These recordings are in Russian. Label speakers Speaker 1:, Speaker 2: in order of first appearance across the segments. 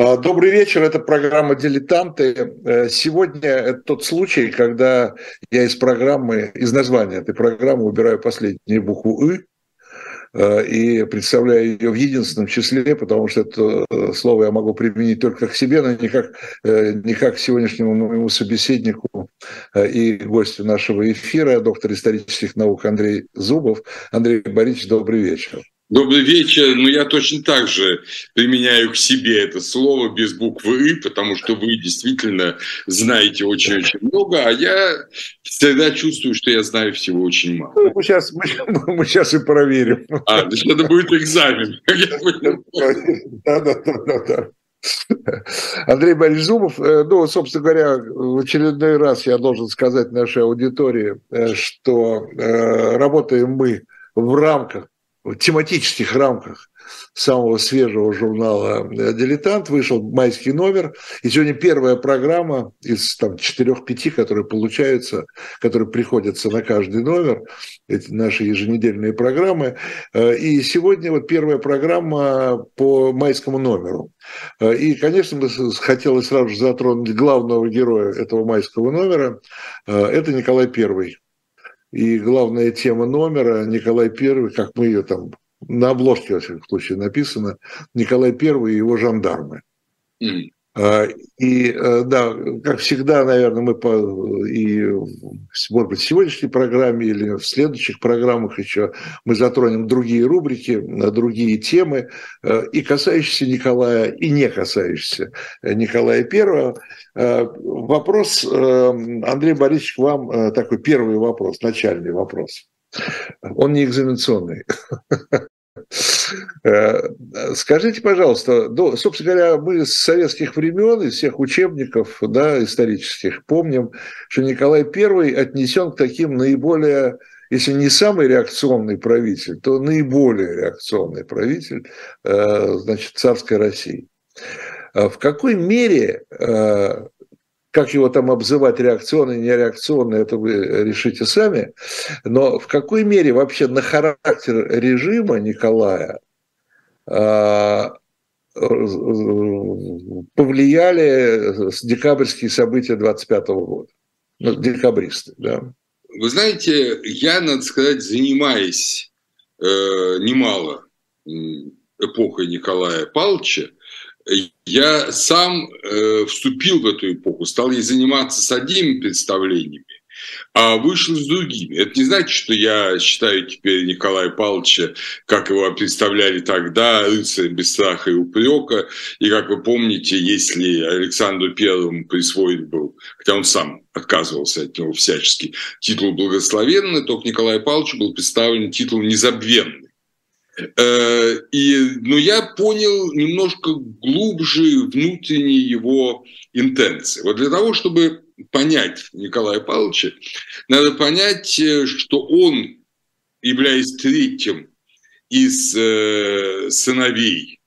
Speaker 1: А, добрый вечер, это программа «Дилетанты». Э, сегодня это тот случай, когда я из программы, из названия этой программы убираю последнюю букву «ы», э, и представляю ее в единственном числе, потому что это э, слово я могу применить только к себе, но не как, не как к сегодняшнему моему собеседнику и гостю нашего эфира, доктор исторических наук Андрей Зубов. Андрей Борисович, добрый вечер.
Speaker 2: Добрый вечер. Ну, я точно так же применяю к себе это слово без буквы «и», потому что вы действительно знаете очень-очень много, а я всегда чувствую, что я знаю всего очень мало.
Speaker 1: Ну, мы, сейчас, мы, мы сейчас и проверим.
Speaker 2: А, значит, это будет экзамен.
Speaker 1: Да, да, да, да. Андрей Борисович Зубов, э, ну, собственно говоря, в очередной раз я должен сказать нашей аудитории, э, что э, работаем мы в рамках тематических рамках самого свежего журнала «Дилетант» вышел майский номер, и сегодня первая программа из там четырех-пяти, которые получаются, которые приходятся на каждый номер, эти наши еженедельные программы, и сегодня вот первая программа по майскому номеру. И, конечно, хотелось сразу же затронуть главного героя этого майского номера, это Николай Первый и главная тема номера Николай Первый, как мы ее там на обложке, во всяком случае, написано, Николай Первый и его жандармы. Mm. И э, да, как всегда, наверное, мы по, и, может быть, в сегодняшней программе или в следующих программах еще мы затронем другие рубрики, другие темы, э, и касающиеся Николая, и не касающиеся Николая Первого. Э, вопрос, Андрей Борисович, к вам такой первый вопрос, начальный вопрос. Он не экзаменационный. Э, скажите, пожалуйста, ну, собственно говоря, мы с советских времен, из всех учебников да, исторических помним, что Николай I отнесен к таким наиболее если не самый реакционный правитель, то наиболее реакционный правитель э, значит, царской России. А в какой мере э, как его там обзывать, реакционный, нереакционный, это вы решите сами. Но в какой мере вообще на характер режима Николая а, повлияли декабрьские события 25 года? Ну, декабристы, да.
Speaker 2: Вы знаете, я, надо сказать, занимаясь э, немало эпохой Николая Павловича, я сам э, вступил в эту эпоху, стал ей заниматься с одними представлениями, а вышел с другими. Это не значит, что я считаю теперь Николая Павловича, как его представляли тогда, рыцарем без страха и упрека. И, как вы помните, если Александру Первому присвоит был, хотя он сам отказывался от него всячески, титул благословенный, то к Николаю Павловичу был представлен титул незабвенный. Э, и, но я понял немножко глубже внутренние его интенции. Вот для того, чтобы понять Николая Павловича, надо понять, э, что он, являясь третьим из э, сыновей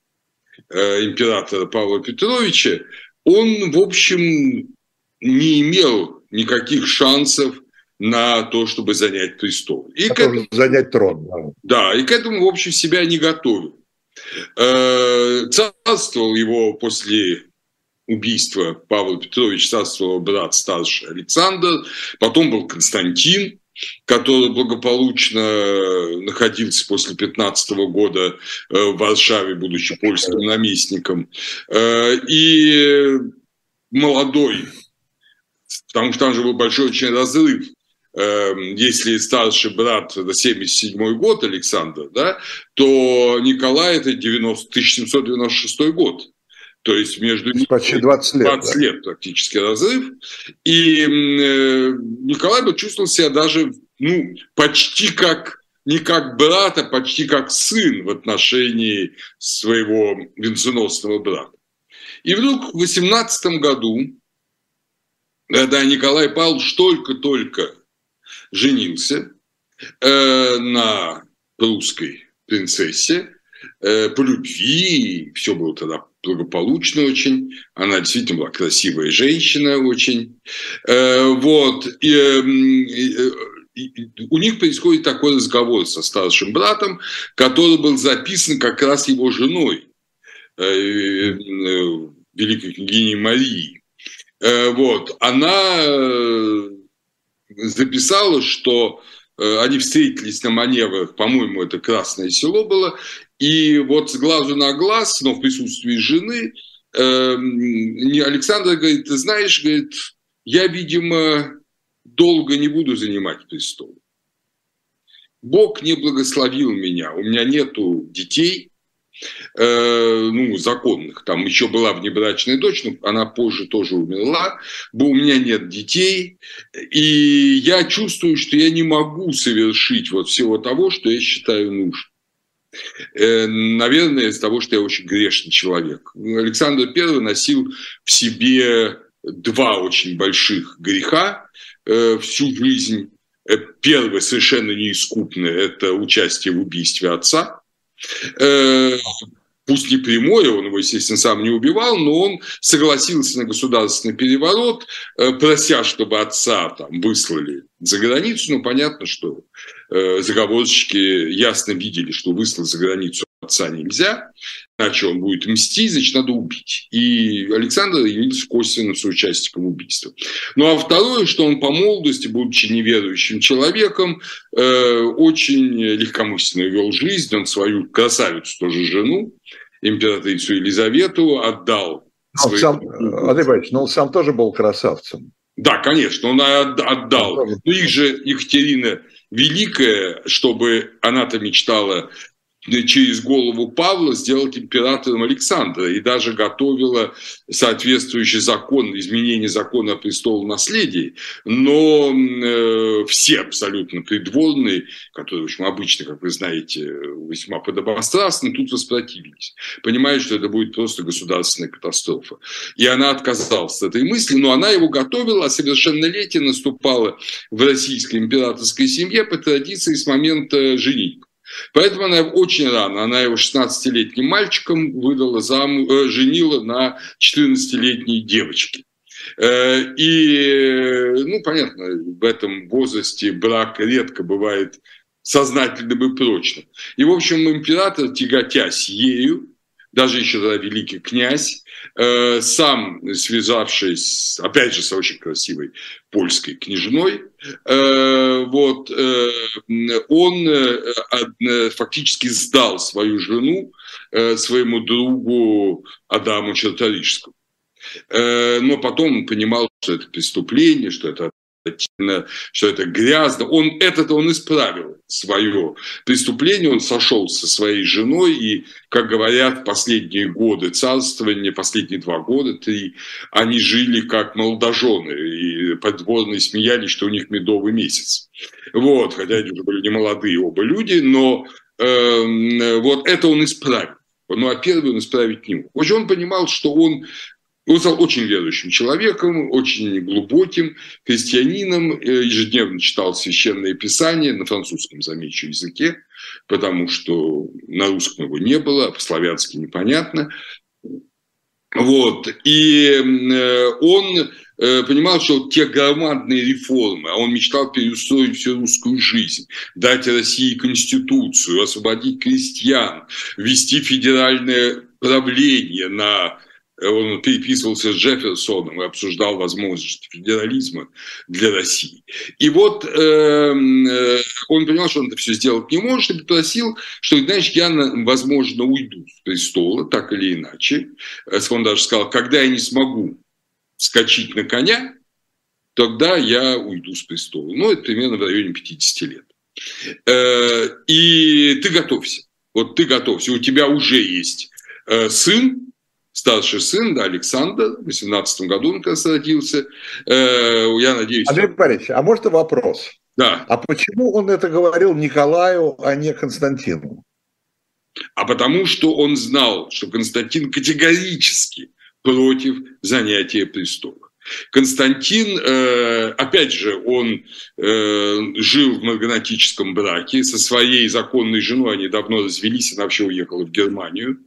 Speaker 2: императора Павла Петровича, он, в общем, не имел никаких шансов на то, чтобы занять престол.
Speaker 1: И к этому, занять трон.
Speaker 2: Да. да, и к этому, в общем, себя не готовил. Э, царствовал его после убийства Павла Петровича, царствовал брат старший Александр, потом был Константин, который благополучно находился после 15 года э, в Варшаве, будучи польским наместником. Э, и молодой, потому что там же был большой очень разрыв если старший брат это 77 год Александр, да, то Николай это 90, 1796 год. То есть между ними
Speaker 1: почти 20 лет,
Speaker 2: 20 да. лет практически разрыв. И э, Николай бы чувствовал себя даже ну, почти как не как брат, а почти как сын в отношении своего венценосного брата. И вдруг в 18 году, когда Николай Павлович только-только женился э, на русской принцессе э, по любви, все было тогда благополучно очень, она действительно была красивая женщина очень, э, вот, и, э, у них происходит такой разговор со старшим братом, который был записан как раз его женой, э, э, великой княгини Марии, вот, она записала, что они встретились на маневрах, по-моему, это Красное Село было, и вот с глазу на глаз, но в присутствии жены, Александр говорит, ты знаешь, говорит, я, видимо, долго не буду занимать престол. Бог не благословил меня, у меня нету детей, э, ну, законных. Там еще была внебрачная дочь, но она позже тоже умерла. У меня нет детей, и я чувствую, что я не могу совершить вот всего того, что я считаю нужным. Э, наверное, из-за того, что я очень грешный человек. Александр I носил в себе два очень больших греха э, всю жизнь. Э, первый совершенно неискупный – это участие в убийстве отца. Э, пусть не прямое, он его, естественно, сам не убивал, но он согласился на государственный переворот, прося, чтобы отца там выслали за границу. Ну, понятно, что заговорщики ясно видели, что выслать за границу отца нельзя иначе он будет мстить, значит, надо убить. И Александр явился косвенным соучастником убийства. Ну а второе, что он по молодости, будучи неверующим человеком, э, очень легкомысленно вел жизнь. Он свою красавицу, тоже жену, императрицу Елизавету, отдал.
Speaker 1: Но свои... сам, Андрей Борисович, но он сам тоже был красавцем.
Speaker 2: Да, конечно, он отдал. Но ну, их же Екатерина Великая, чтобы она-то мечтала через голову Павла сделать императором Александра и даже готовила соответствующий закон, изменение закона о престолу наследии. Но э, все абсолютно придворные, которые, в общем, обычно, как вы знаете, весьма подобострастны, тут воспротивились. Понимают, что это будет просто государственная катастрофа. И она отказалась от этой мысли, но она его готовила, а совершеннолетие наступало в российской императорской семье по традиции с момента женитьбы. Поэтому она очень рано, она его 16-летним мальчиком выдала замуж, э, женила на 14-летней девочке. Э, и, ну, понятно, в этом возрасте брак редко бывает сознательным и прочным. И, в общем, император, тяготясь ею, даже еще тогда великий князь, э, сам связавшись, опять же, с очень красивой польской княжной, э, вот, э, он фактически сдал свою жену своему другу Адаму Черторижскому. Но потом он понимал, что это преступление, что это что это грязно. Он это он исправил свое преступление, он сошел со своей женой, и, как говорят, последние годы царствования, последние два года, три, они жили как молодожены, и подворные смеялись, что у них медовый месяц. Вот, хотя они уже были не молодые оба люди, но э, вот это он исправил. Ну, а первый он исправить не мог. В общем, он понимал, что он он стал очень верующим человеком, очень глубоким христианином, э, ежедневно читал священное писание на французском, замечу, языке, потому что на русском его не было, а по-славянски непонятно. Вот. И э, он э, понимал, что те громадные реформы, а он мечтал переустроить всю русскую жизнь, дать России конституцию, освободить крестьян, ввести федеральное правление на он переписывался с Джефферсоном и обсуждал возможность федерализма для России. И вот эм, э, он понял, что он это все сделать не может, и попросил, что, знаешь, я, возможно, уйду с престола, так или иначе. Э, он даже сказал, когда я не смогу скачать на коня, тогда я уйду с престола. Ну, это примерно в районе 50 лет. Э, и ты готовься. Вот ты готовься. У тебя уже есть э, сын, старший сын, да, Александр, в 18 году он как раз родился. Э, я надеюсь...
Speaker 1: Андрей Борисович, а может вопрос?
Speaker 2: Да.
Speaker 1: А почему он это говорил Николаю, а не Константину?
Speaker 2: А потому что он знал, что Константин категорически против занятия престола. Константин, э, опять же, он э, жил в марганатическом браке со своей законной женой, они давно развелись, она вообще уехала в Германию,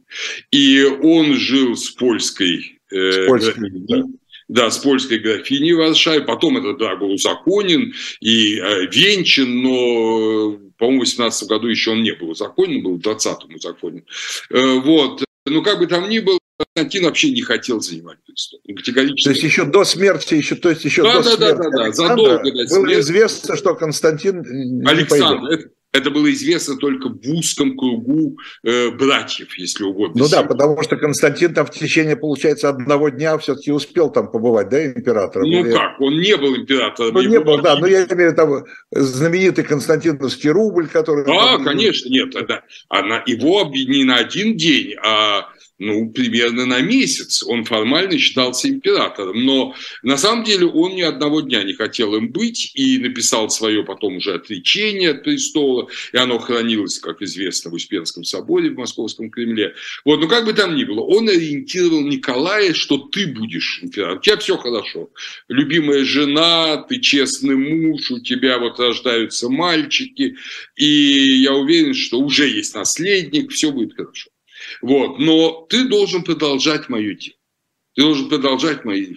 Speaker 2: и он жил с польской... Э, с польской да. Да, с польской графиней в Варшаве. Потом этот брак был узаконен и венчан, но, по-моему, в 18 году еще он не был узаконен, был в 20-м узаконен. Вот. Ну, как бы там ни было, Константин вообще не хотел занимать престол. Категорически.
Speaker 1: То есть еще до смерти, еще, то есть еще да, до да, смерти да, да, да, задолго до смерти. Было известно, что Константин
Speaker 2: Александр, это, это было известно только в узком кругу э, братьев, если угодно.
Speaker 1: Ну да, потому что Константин там в течение, получается, одного дня все-таки успел там побывать, да, императором?
Speaker 2: Ну Или... как, он не был императором.
Speaker 1: Ну не был, да, но я имею в виду там знаменитый Константиновский рубль, который...
Speaker 2: А, там... конечно, нет, да. Она, его не на один день, а ну, примерно на месяц. Он формально считался императором, но на самом деле он ни одного дня не хотел им быть и написал свое потом уже отречение от престола, и оно хранилось, как известно, в Успенском соборе в Московском Кремле. Вот, но как бы там ни было, он ориентировал Николая, что ты будешь императором, у тебя все хорошо. Любимая жена, ты честный муж, у тебя вот рождаются мальчики, и я уверен, что уже есть наследник, все будет хорошо. Вот. Но ты должен продолжать мою тему. Ты должен продолжать мои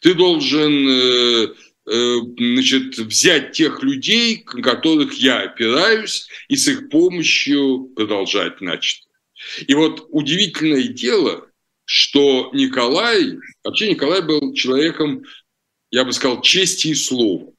Speaker 2: Ты должен э, э, значит, взять тех людей, на которых я опираюсь, и с их помощью продолжать начатое. И вот удивительное дело, что Николай, вообще Николай был человеком, я бы сказал, чести и слова.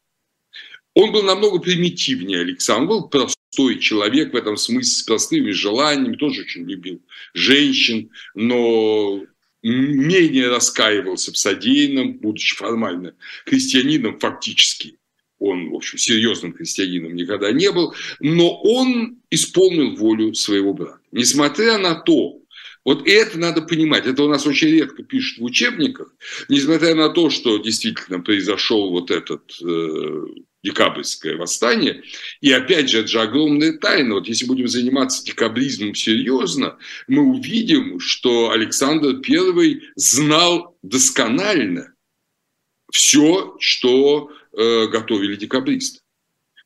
Speaker 2: Он был намного примитивнее Александр, был простой человек в этом смысле, с простыми желаниями, тоже очень любил женщин, но менее раскаивался в содеянном, будучи формально христианином фактически. Он, в общем, серьезным христианином никогда не был, но он исполнил волю своего брата. Несмотря на то, вот это надо понимать. Это у нас очень редко пишут в учебниках. Несмотря на то, что действительно произошел вот этот э, декабрьское восстание. И опять же, это же огромная тайна. Вот если будем заниматься декабризмом серьезно, мы увидим, что Александр I знал досконально все, что э, готовили декабристы.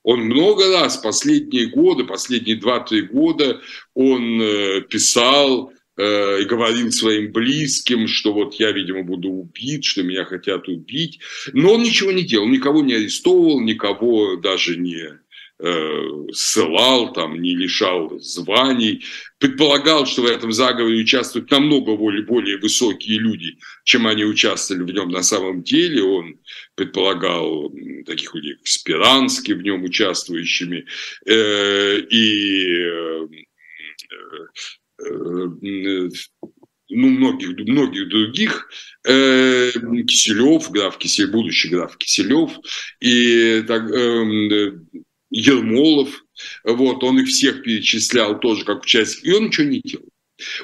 Speaker 2: Он много раз, последние годы, последние 2-3 года, он э, писал и говорил своим близким, что вот я, видимо, буду убит, что меня хотят убить. Но он ничего не делал, никого не арестовывал, никого даже не э, ссылал, там, не лишал званий. Предполагал, что в этом заговоре участвуют намного более, более высокие люди, чем они участвовали в нем на самом деле. Он предполагал таких людей, как Спиранский, в нем участвующими. Э, и Э, ну, многих, многих других, э, Киселев, граф Киселев, будущий граф Киселев, и так, э, Ермолов, вот, он их всех перечислял тоже как участник, и он ничего не делал.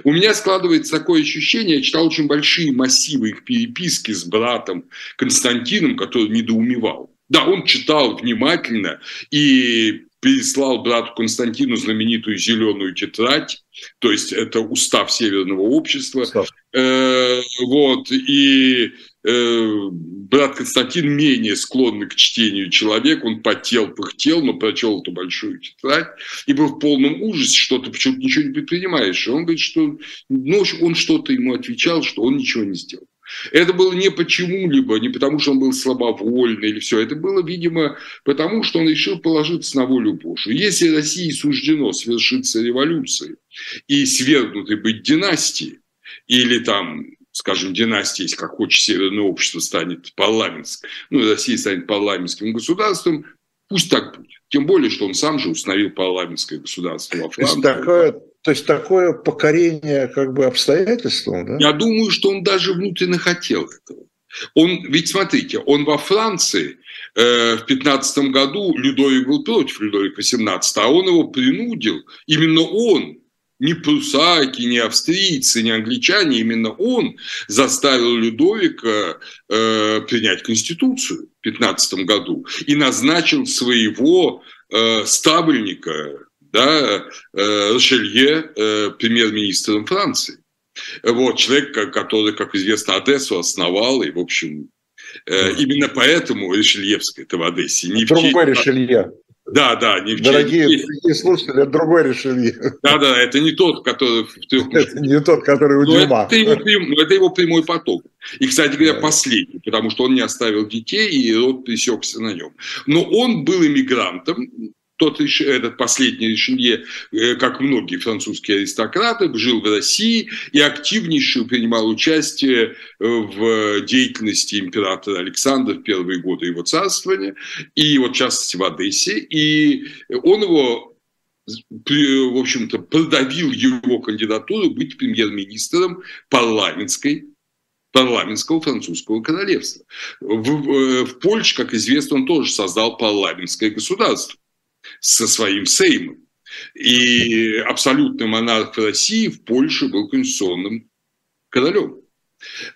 Speaker 2: У меня складывается такое ощущение, я читал очень большие массивы их переписки с братом Константином, который недоумевал. Да, он читал внимательно и переслал брату Константину знаменитую зеленую тетрадь, то есть это устав Северного общества. Э, вот, и э, брат Константин менее склонный к чтению человек, он потел, пыхтел, но прочел эту большую тетрадь и был в полном ужасе, что ты почему-то ничего не предпринимаешь. И он говорит, что ну, он что-то ему отвечал, что он ничего не сделал. Это было не почему-либо, не потому, что он был слабовольный или все. Это было, видимо, потому, что он решил положиться на волю Божию. Если России суждено свершиться революцией и свергнутой быть династией, или там скажем, династия, если как хочет Северное общество, станет парламентским, ну, Россия станет парламентским государством, пусть так будет. Тем более, что он сам же установил парламентское государство во Франции.
Speaker 1: Такое, то есть такое покорение как бы обстоятельствам, да?
Speaker 2: Я думаю, что он даже внутренне хотел этого. Он, ведь смотрите, он во Франции э, в 15 году, Людовик был против Людовика XVIII, а он его принудил, именно он, не прусаки, не австрийцы, не англичане, именно он заставил Людовика э, принять Конституцию в 15 году и назначил своего э, ставленника, да, э, Ришелье, э, премьер-министром Франции. Вот, человек, который, как известно, Одессу основал, и, в общем, э, именно поэтому Ришельевская это в Одессе.
Speaker 1: Не Другой Ришелье.
Speaker 2: Да, да. Не
Speaker 1: в Дорогие, дорогие слушатели, это другой решили.
Speaker 2: Да, да, это не тот, который...
Speaker 1: Это не тот, который у Дюма.
Speaker 2: Это его, это его прямой поток. И, кстати говоря, да. последний, потому что он не оставил детей, и род пресекся на нем. Но он был иммигрантом, тот этот последний Ришелье, э, как многие французские аристократы, жил в России и активнейше принимал участие э, в деятельности императора Александра в первые годы его царствования, и вот в частности в Одессе. И он его в общем-то, продавил его кандидатуру быть премьер-министром парламентской парламентского французского королевства. В, э, в Польше, как известно, он тоже создал парламентское государство со своим сеймом. И абсолютный монарх России в Польше был конституционным королем.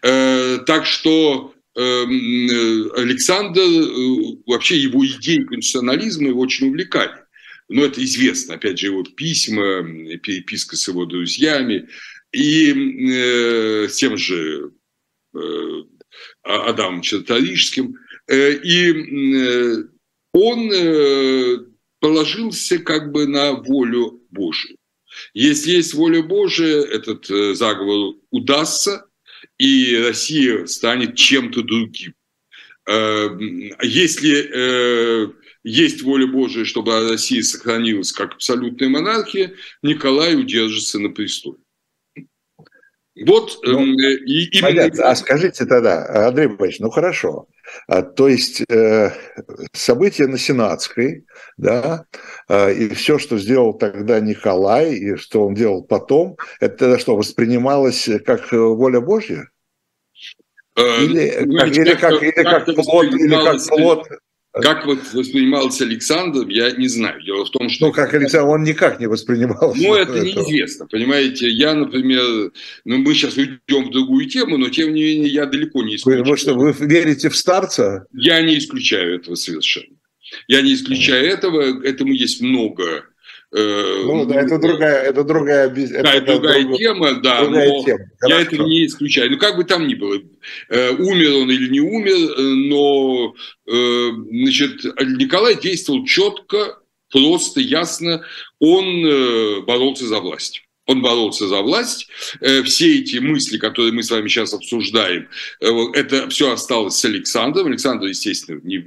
Speaker 2: Э, так что Александр, э, вообще его идеи конституционализма его очень увлекали. Но это известно, опять же, его письма, переписка с его друзьями. И э, с тем же Э, а, Адамом Чертарижским. Э, и э, он положился как бы на волю Божию. Если есть воля Божия, этот заговор удастся, и Россия станет чем-то другим. Если есть воля Божия, чтобы Россия сохранилась как абсолютная монархия, Николай удержится на престоле.
Speaker 1: Вот ну, эм, и именно... Понятно. А скажите тогда, Андрей Борисович, ну хорошо. А, то есть э, события на Сенатской, да, э, и все, что сделал тогда Николай, и что он делал потом, это что, воспринималось как воля Божья? Э, или, ну, как, или, как, или как плод, или как плод
Speaker 2: как вот воспринимался Александр, я не знаю. Дело в том, что...
Speaker 1: Ну, как Александр, он никак не воспринимался.
Speaker 2: Ну, это этого. неизвестно, понимаете. Я, например, ну, мы сейчас уйдем в другую тему, но, тем не менее, я далеко не исключаю.
Speaker 1: Вы, что, вы верите в старца?
Speaker 2: Я не исключаю этого совершенно. Я не исключаю этого. Этому есть много
Speaker 1: ну, да, это другая, это другая,
Speaker 2: да, это, это другая друг... тема, да, другая но тема. я это не исключаю. Ну, как бы там ни было, э, умер он или не умер, э, но, значит, Николай действовал четко, просто, ясно, он боролся за власть. Он боролся за власть. Все эти мысли, которые мы с вами сейчас обсуждаем, это все осталось с Александром. Александр, естественно, не,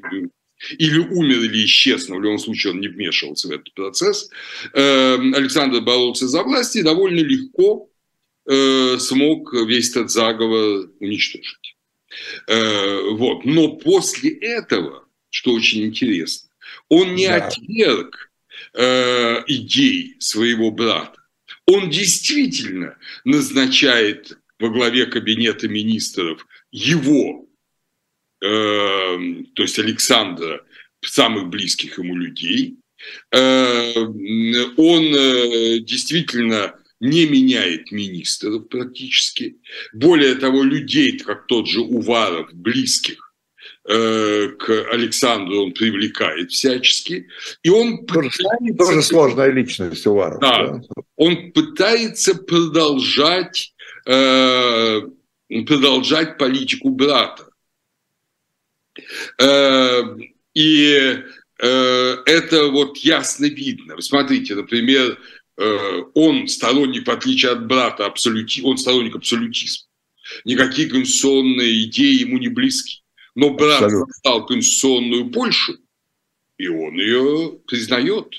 Speaker 2: или умер, или исчез, но в любом случае он не вмешивался в этот процесс. Эм, Александр боролся за власть и довольно легко э, смог весь этот заговор уничтожить. Э, вот. Но после этого, что очень интересно, он не да. отверг э, идей своего брата. Он действительно назначает во главе кабинета министров его то есть Александра, самых близких ему людей. Эм, он э, действительно не меняет министров практически. Более того, людей, как тот же Уваров, близких э, к Александру он привлекает всячески. И он
Speaker 1: тоже, пытается... Тоже сложная личность Уваров.
Speaker 2: Да, да. Он пытается продолжать, э, продолжать политику брата. Э, и э, это вот ясно видно. Вы смотрите, например, э, он сторонник, в отличие от брата, абсолюти... он сторонник абсолютизма. Никакие конституционные идеи ему не близки. Но брат Абсолютно. создал конституционную Польшу, и он ее признает.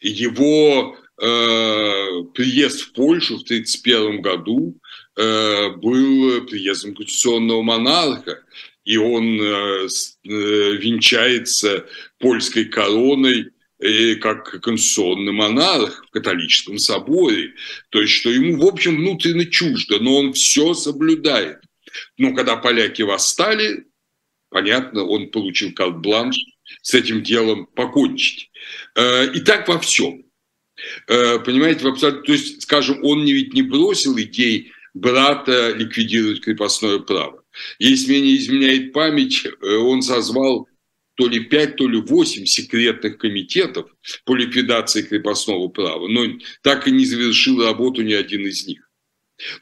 Speaker 2: И его э, приезд в Польшу в 1931 году э, был приездом конституционного монарха и он э, э, венчается польской короной э, как конституционный монарх в католическом соборе. То есть, что ему, в общем, внутренне чуждо, но он все соблюдает. Но когда поляки восстали, понятно, он получил карт-бланш с этим делом покончить. И так во всем. Понимаете, в абсолютно, то есть, скажем, он ведь не бросил идей брата ликвидировать крепостное право. Если мне не изменяет память, э, он созвал то ли пять, то ли восемь секретных комитетов по ликвидации крепостного права, но так и не завершил работу ни один из них.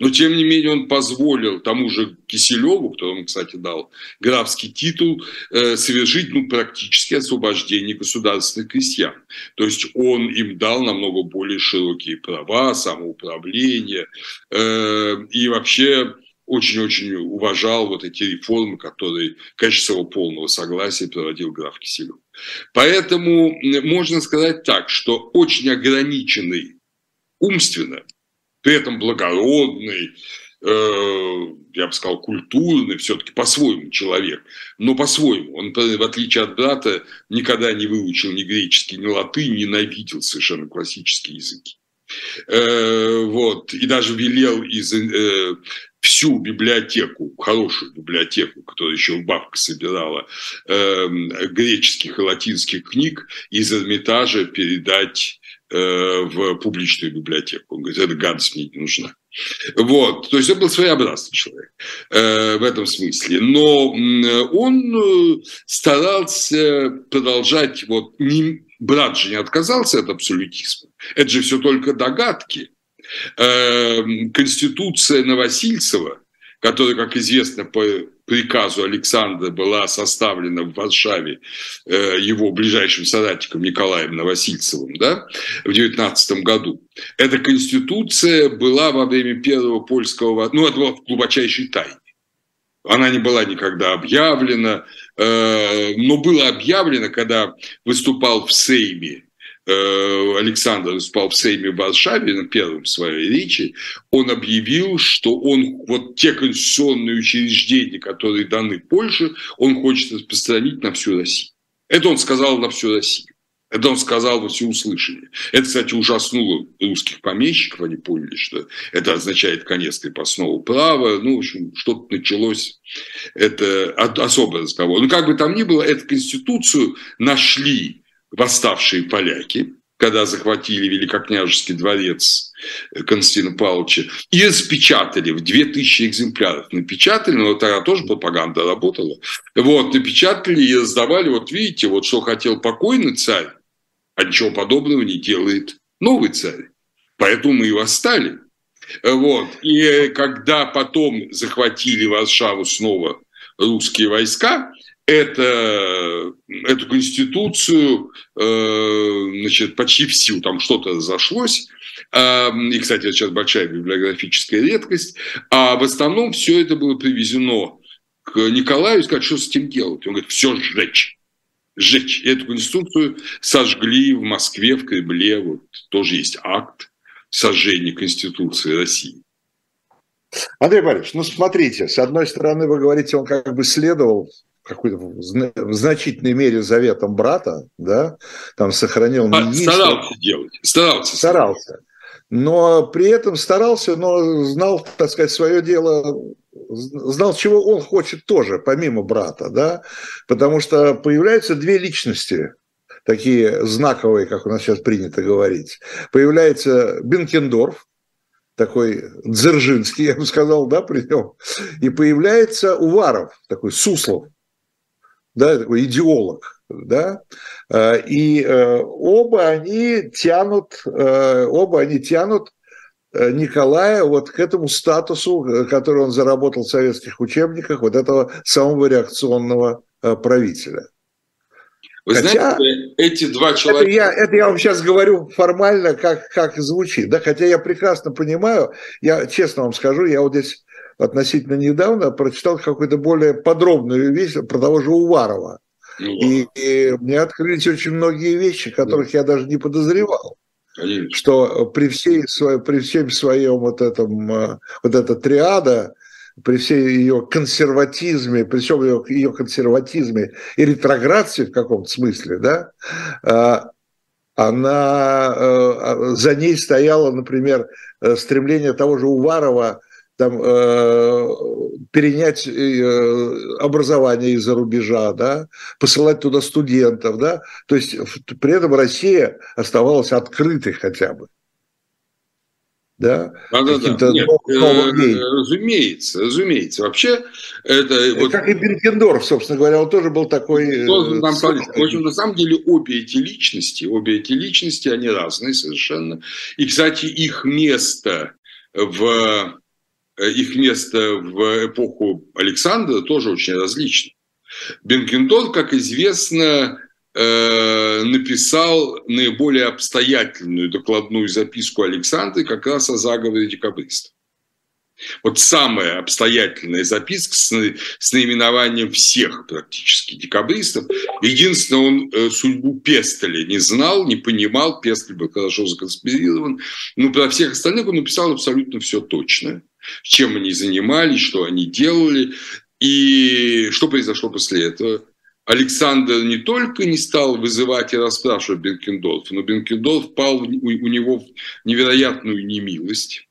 Speaker 2: Но, тем не менее, он позволил тому же Киселеву, которому, кстати, дал графский титул, э, совершить ну, практически освобождение государственных крестьян. То есть он им дал намного более широкие права, самоуправление. Э, и вообще очень-очень уважал вот эти реформы, которые, конечно, своего полного согласия проводил граф Киселев. Поэтому можно сказать так, что очень ограниченный умственно, при этом благородный, э, я бы сказал, культурный, все-таки по-своему человек, но по-своему. Он, в отличие от брата, никогда не выучил ни греческий, ни латынь, ненавидел совершенно классические языки. Э, вот, и даже велел из э, всю библиотеку, хорошую библиотеку, которую еще бабка собирала, э, греческих и латинских книг из Эрмитажа передать э, в публичную библиотеку. Он говорит, эта гадость мне не нужна. Вот, то есть он был своеобразный человек э, в этом смысле. Но он э, старался продолжать, вот, не, брат же не отказался от абсолютизма. Это же все только догадки. Э, Конституция Новосильцева, которая, как известно, по приказу Александра была составлена в Варшаве э, его ближайшим соратником Николаем Новосильцевым да, в 19 году. Эта конституция была во время первого польского... Ну, это была в глубочайшей тайне. Она не была никогда объявлена, э, но было объявлено, когда выступал в Сейме Александр выступал в Сейме в Варшаве первом своей речи, он объявил, что он вот те конституционные учреждения, которые даны Польше, он хочет распространить на всю Россию. Это он сказал на всю Россию. Это он сказал во всеуслышание. Это, кстати, ужаснуло русских помещиков. Они поняли, что это означает конец крепостного права. Ну, в общем, что-то началось. Это особый разговор. Но как бы там ни было, эту конституцию нашли восставшие поляки, когда захватили Великокняжеский дворец Константина Павловича, и распечатали в 2000 экземпляров. Напечатали, но тогда тоже пропаганда работала. Вот, напечатали и раздавали, вот видите, вот что хотел покойный царь, а ничего подобного не делает новый царь. Поэтому мы и восстали. Вот. И когда потом захватили Варшаву снова русские войска, это, эту конституцию э, значит, почти всю, там что-то зашлось, э, и, кстати, это сейчас большая библиографическая редкость, а в основном все это было привезено к Николаю и сказать, что с этим делать. Он говорит, все сжечь. Сжечь. Эту конституцию сожгли в Москве, в Кремле, вот тоже есть акт сожжения Конституции России.
Speaker 1: Андрей Борисович, ну смотрите, с одной стороны, вы говорите, он как бы следовал какой-то в значительной мере заветом брата, да, там сохранил
Speaker 2: министр. Старался делать, старался.
Speaker 1: Старался. Но при этом старался, но знал, так сказать, свое дело, знал, чего он хочет тоже, помимо брата, да, потому что появляются две личности, такие знаковые, как у нас сейчас принято говорить. Появляется Бенкендорф, такой Дзержинский, я бы сказал, да, при нем, и появляется Уваров, такой Суслов, да, такой идеолог, да, э, и э, оба они тянут, э, оба они тянут Николая вот к этому статусу, который он заработал в советских учебниках, вот этого самого реакционного правителя.
Speaker 2: Вы хотя, знаете, эти два человека...
Speaker 1: Это я, это я вам сейчас говорю формально, как, как звучит, да, хотя я прекрасно понимаю, я честно вам скажу, я вот здесь относительно недавно прочитал какую-то более подробную вещь про того же Уварова. Ну, и, и мне открылись очень многие вещи, которых я даже не подозревал. Конечно. Что при, всей при всем своем вот этом, э, вот эта триада, при всей ее консерватизме, при всем ее, ее консерватизме и ретрограции в каком-то смысле, да, э, она, э, за ней стояло, например, стремление того же Уварова там, э, перенять э, образование из-за рубежа, да, посылать туда студентов, да, то есть при этом Россия оставалась открытой хотя бы.
Speaker 2: Да, да, да, да. Нет, э, разумеется, разумеется. Вообще, это...
Speaker 1: Э, вот... Как и Бенкендорф, собственно говоря, он тоже был такой...
Speaker 2: Нам в общем, на самом деле, обе эти личности, обе эти личности, они разные совершенно. И, кстати, их место в Э, их место в эпоху Александра тоже очень различно. Бенкендорф, как известно, э, написал наиболее обстоятельную докладную записку Александра как раз о заговоре декабристов. Вот самая обстоятельная записка с, с наименованием всех практически декабристов. Единственное, он э, судьбу Пестеля не знал, не понимал. Пестель был хорошо законспирирован. Но про всех остальных он написал абсолютно все точно. Чем они занимались, что они делали. И что произошло после этого? Александр не только не стал вызывать и расспрашивать Бенкендорфа, но Бенкендорф пал у, него в невероятную немилость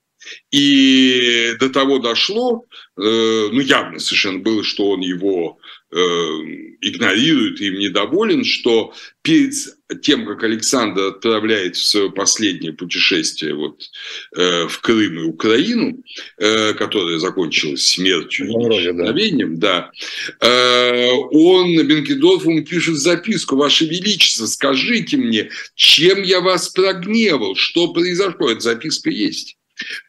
Speaker 2: и до того дошло, э, ну явно совершенно было, что он его игнорирует и им недоволен, что перед тем, как Александр отправляет в свое последнее путешествие вот, э, в Крым и Украину, э, которое закончилось смертью и исчезновением, да. да, э, он Бенкендорф ему пишет записку, «Ваше Величество, скажите мне, чем я вас прогневал, что произошло?» Эта записка есть.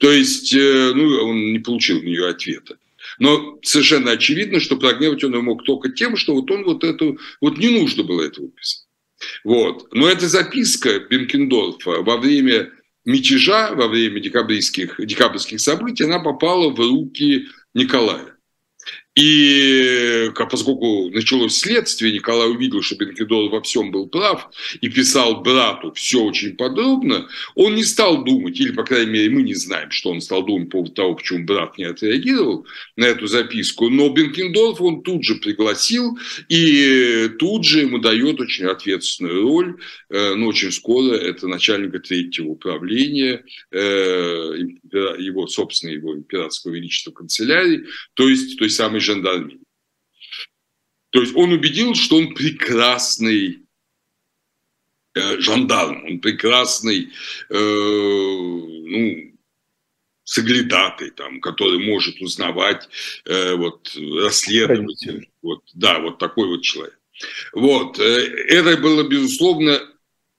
Speaker 2: То есть, э, ну, он не получил на нее ответа. Но совершенно очевидно, что прогневать он мог только тем, что вот он вот это, вот не нужно было этого писать. Вот. Но эта записка Бенкендорфа во время мятежа, во время декабрьских, декабрьских событий, она попала в руки Николая. И поскольку началось следствие, Николай увидел, что Бенкендор во всем был прав и писал брату все очень подробно, он не стал думать, или, по крайней мере, мы не знаем, что он стал думать по поводу того, почему брат не отреагировал на эту записку, но Бенкендорф он тут же пригласил и тут же ему дает очень ответственную роль, э, ну, очень скоро это начальника третьего управления, э, его, собственно, его императорского величества канцелярии, то есть той самой жандармерии. То есть он убедил, что он прекрасный э, жандарм, он прекрасный, э, ну, соглядатый, там, который может узнавать, э, вот, расследователь. Вот, да, вот такой вот человек. Вот. Э, это было, безусловно,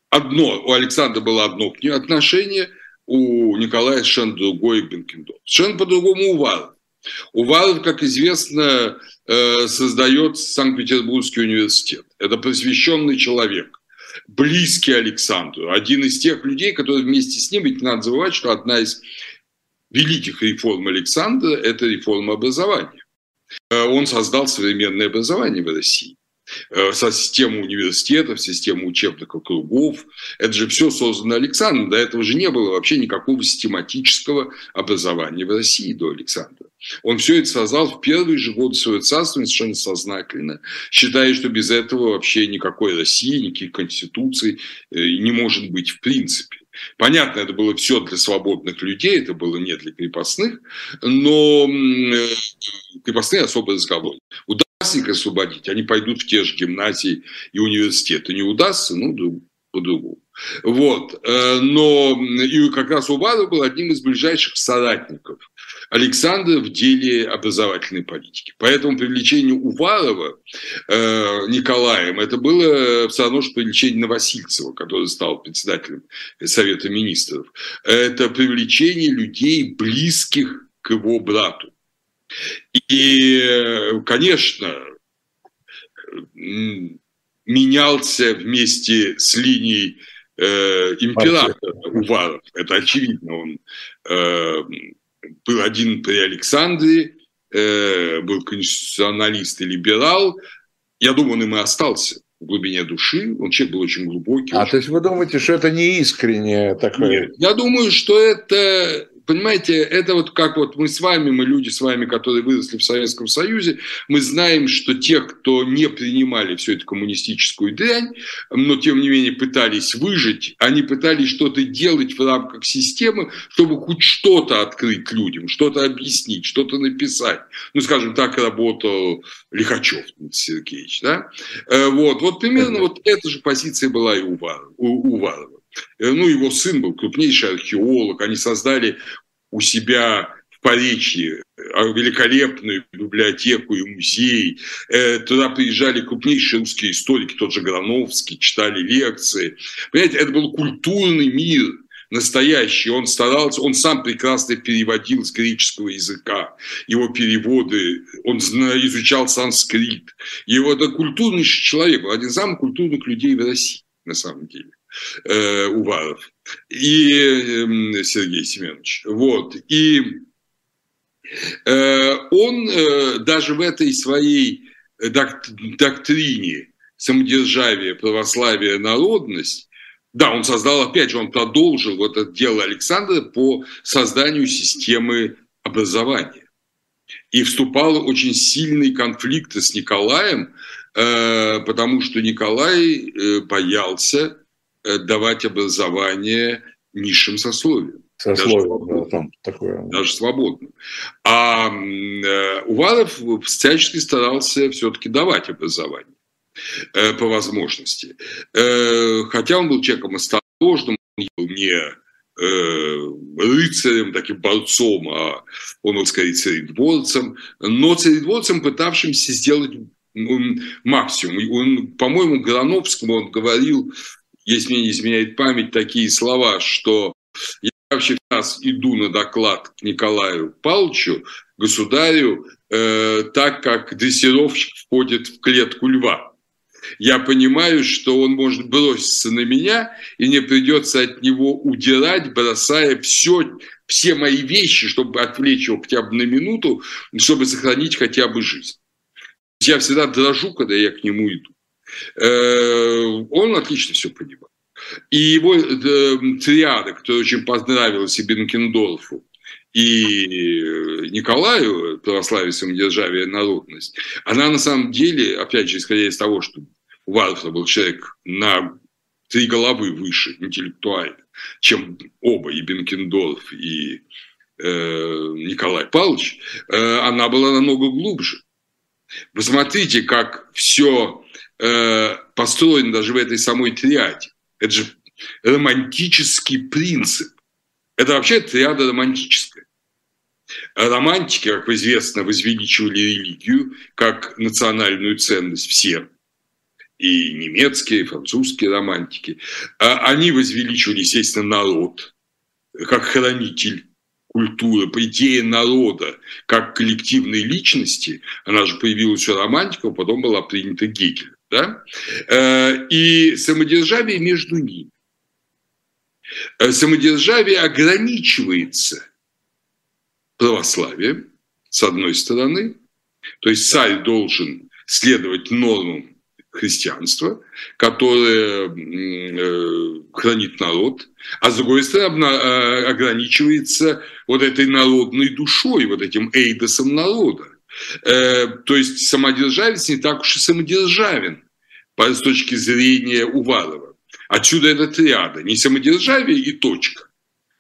Speaker 2: одно. У Александра было одно к нему отношение, у Николая совершенно другое к Бенкендорфу. Совершенно по-другому у Варвара. Увалов, как известно, э, создает Санкт-Петербургский университет. Это посвященный человек, близкий Александру, один из тех людей, которые вместе с ним, ведь надо забывать, что одна из великих реформ Александра – это реформа образования. Э, он создал современное образование в России. Э, со системой университетов, систему учебных округов. Это же все создано Александром. До этого же не было вообще никакого систематического образования в России до Александра. Он все это создал в первые же годы своего царствования совершенно сознательно, считая, что без этого вообще никакой России, никаких конституций э, не может быть в принципе. Понятно, это было все для свободных людей, это было не для крепостных, но э, крепостные особо разговор их освободить, они пойдут в те же гимназии и университеты. Не удастся, ну, по-другому. Вот. Э, но и как раз Уваров был одним из ближайших соратников Александра в деле образовательной политики. Поэтому привлечение Уварова э, Николаем это было все равно, что привлечение Новосильцева, который стал председателем Совета Министров. Это привлечение людей, близких к его брату. И, конечно, менялся вместе с линией э, императора Уваров. Это очевидно. Он э, был один при Александре, э, был конституционалист и либерал. Я думаю, он им и остался в глубине души. Он человек был очень глубокий.
Speaker 1: А
Speaker 2: очень...
Speaker 1: то есть вы думаете, что это не искреннее такое?
Speaker 2: Нет, я думаю, что это понимаете, это вот как вот мы с вами, мы люди с вами, которые выросли в Советском Союзе, мы знаем, что те, кто не принимали всю эту коммунистическую дрянь, но тем не менее пытались выжить, они пытались что-то делать в рамках системы, чтобы хоть что-то открыть людям, что-то объяснить, что-то написать. Ну, скажем, так работал Лихачев Сергеевич, да? Э, вот, вот примерно вот эта же позиция была и у Уварова. Э, ну, его сын был крупнейший археолог, они создали у себя в Поречье э, великолепную библиотеку и музей. Э, туда приезжали крупнейшие русские историки, тот же Грановский, читали лекции. Понимаете, это был культурный мир, настоящий. Он старался, он сам прекрасно переводил с греческого языка. Его переводы, он изучал санскрит. Его это культурнейший человек, один из самых культурных людей в России, на самом деле э, Уваров и э, Сергей Семенович. Вот. И он даже в этой своей доктрине самодержавие, православие, народность, да, он создал, опять же, он продолжил вот это дело Александра по созданию системы образования. И вступал очень сильные конфликты с Николаем, э, потому что Николай э, боялся э, давать образование низшим сословиям. Сословием, даже, да, там такое. Даже свободно. А Уваров всячески старался все-таки давать образование по возможности. Хотя он был человеком осторожным, он был не Э, рыцарем, таким борцом, а он, вот сказать, царедворцем, но царедворцем, пытавшимся сделать максимум. Он, по-моему, Грановскому он говорил, если мне не изменяет память, такие слова, что я вообще сейчас иду на доклад к Николаю Павловичу, государю, э, так как дрессировщик входит в клетку льва я понимаю, что он может броситься на меня, и мне придется от него удирать, бросая все, все мои вещи, чтобы отвлечь его хотя бы на минуту, чтобы сохранить хотя бы жизнь. Я всегда дрожу, когда я к нему иду. Э, он отлично все понимал. И его э, триада, которая очень понравилась и Бенкендорфу, и Николаю, православие, самодержавие, народность, она на самом деле, опять же, исходя из того, что Вальфа был человек на три головы выше интеллектуально, чем оба, и Бенкендорф, и э, Николай Павлович, э, она была намного глубже. Посмотрите, как все э, построено даже в этой самой триаде. Это же романтический принцип. Это вообще триада романтическая. Романтики, как известно, возвеличивали религию как национальную ценность всем и немецкие, и французские романтики, а они возвеличивали, естественно, народ как хранитель культуры, по идее народа, как коллективной личности, она же появилась у романтиков, потом была принята Гегелем. Да? Э, и самодержавие между ними. Э, самодержавие ограничивается православием, с одной стороны, то есть царь должен следовать нормам христианство, которое э, хранит народ, а с другой стороны ограничивается вот этой народной душой, вот этим эйдосом народа. Э, то есть самодержавец не так уж и самодержавен с точки зрения Уварова. Отсюда эта триада. Не самодержавие и точка,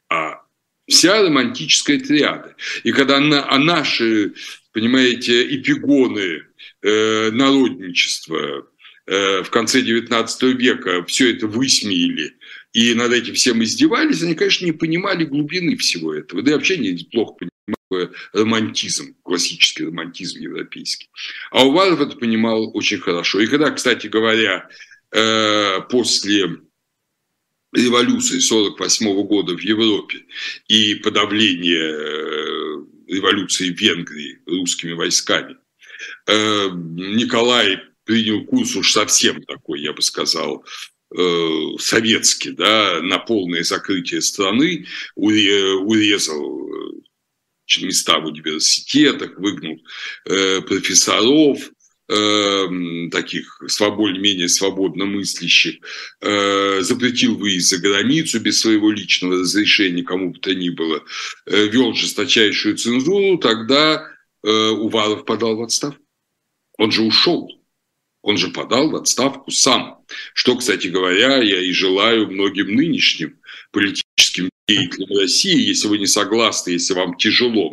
Speaker 2: а вся романтическая триада. И когда на, а наши, понимаете, эпигоны э, народничества, Э, в конце XIX века все это высмеяли и над этим всем издевались, они, конечно, не понимали глубины всего этого. Да и вообще не плохо понимали романтизм, классический романтизм европейский. А Уваров это понимал очень хорошо. И когда, кстати говоря, э, после революции 1948 года в Европе и подавления э, революции в Венгрии русскими войсками, Николай принял курс уж совсем такой, я бы сказал, э, советский, да, на полное закрытие страны, урезал э, места в университетах, выгнал э, профессоров, таких более-менее свободно мыслящих, запретил выезд за границу без своего личного разрешения кому бы то ни было, вел жесточайшую цензуру, тогда Уваров подал в отставку. Он же ушел. Он же подал в отставку сам. Что, кстати говоря, я и желаю многим нынешним политическим деятелям России, если вы не согласны, если вам тяжело,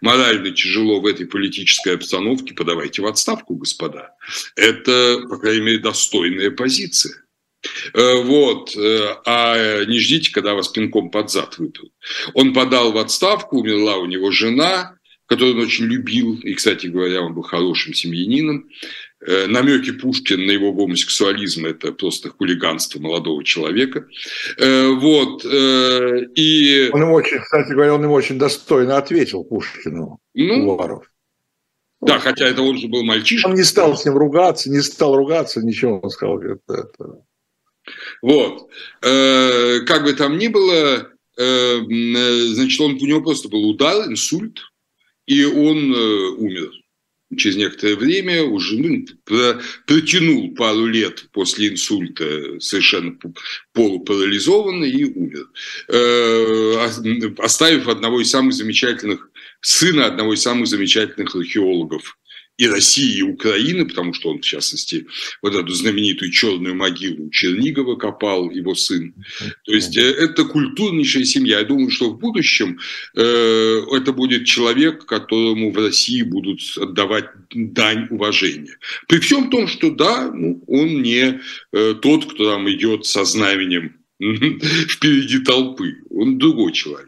Speaker 2: морально тяжело в этой политической обстановке, подавайте в отставку, господа. Это, по крайней мере, достойная позиция. Э, вот, э, а не ждите, когда вас пинком под зад выпьют. Он подал в отставку, умерла у него жена, которую он очень любил, и, кстати говоря, он был хорошим семьянином. Э, намеки Пушкина на его гомосексуализм – это просто хулиганство молодого человека. Э, вот. Э, и...
Speaker 1: Он ему очень, кстати говоря, он ему очень достойно ответил Пушкину, ну, Уваров.
Speaker 2: Да, хотя это он же был мальчишка.
Speaker 1: Он не стал с ним ругаться, не стал ругаться, ничего, он сказал. Это, это...
Speaker 2: Вот. Как бы там ни было, значит, он, у него просто был удар, инсульт, и он умер через некоторое время уже ну, протянул пару лет после инсульта совершенно полупарализованный и умер, э, оставив одного из самых замечательных, сына одного из самых замечательных археологов и России, и Украины, потому что он, в частности, вот эту знаменитую черную могилу Чернигова копал, его сын. То есть э, это культурнейшая семья. Я думаю, что в будущем э, это будет человек, которому в России будут отдавать дань уважения. При всем том, что да, ну, он не э, тот, кто там идет со знаменем впереди толпы. Он другой человек.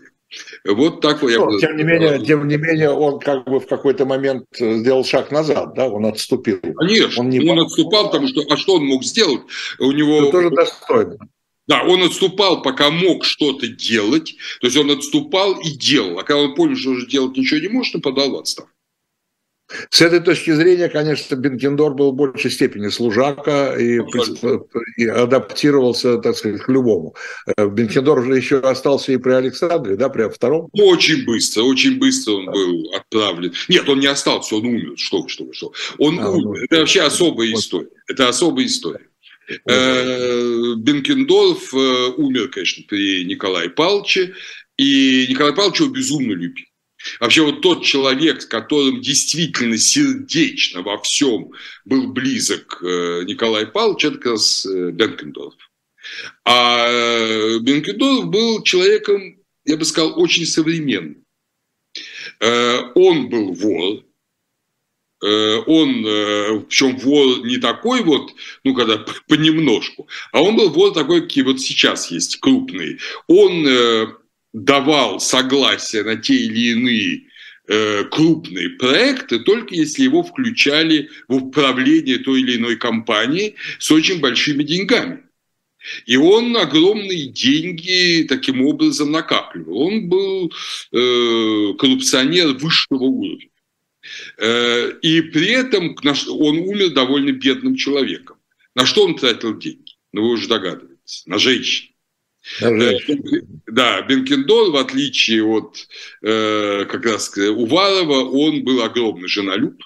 Speaker 2: Вот так вот я
Speaker 1: ну, тем не менее, тем не менее, он как бы в какой-то момент сделал шаг назад, да, он отступил.
Speaker 2: Конечно, он, не он отступал, потому что, а что он мог сделать? У него...
Speaker 1: Это тоже достойно.
Speaker 2: Да, он отступал, пока мог что-то делать, то есть он отступал и делал, а когда он понял, что уже делать ничего не может, он подал в отставку.
Speaker 1: С этой точки зрения, конечно, Бенкендор был в большей степени служака и, и адаптировался, так сказать, к любому. Э, Бенкендор же еще остался и при Александре, да, при втором?
Speaker 2: Очень быстро, очень быстро он был отправлен. Нет, он не остался, он умер. Что что что. Он а, умер. Ну, Это вообще особая история. Это особая история. Э, Бенкендорф э, умер, конечно, при Николае Павловиче, и Николай Павлович его безумно любил. Вообще вот тот человек, с которым действительно сердечно во всем был близок э, Николай Павлович, это как раз э, Бенкендорф. А э, Бенкендорф был человеком, я бы сказал, очень современным. Он был вор, он, причем вор не такой вот, ну, когда понемножку, а он был вор такой, какие вот сейчас есть, крупный. Он давал согласие на те или иные э, крупные проекты, только если его включали в управление той или иной компании с очень большими деньгами. И он огромные деньги таким образом накапливал. Он был э, коррупционер высшего уровня. Э, и при этом он умер довольно бедным человеком. На что он тратил деньги? Ну, вы уже догадываетесь. На женщин. Э, да, Бенкендор, в отличие от э, как раз Уварова, он был огромный женолюб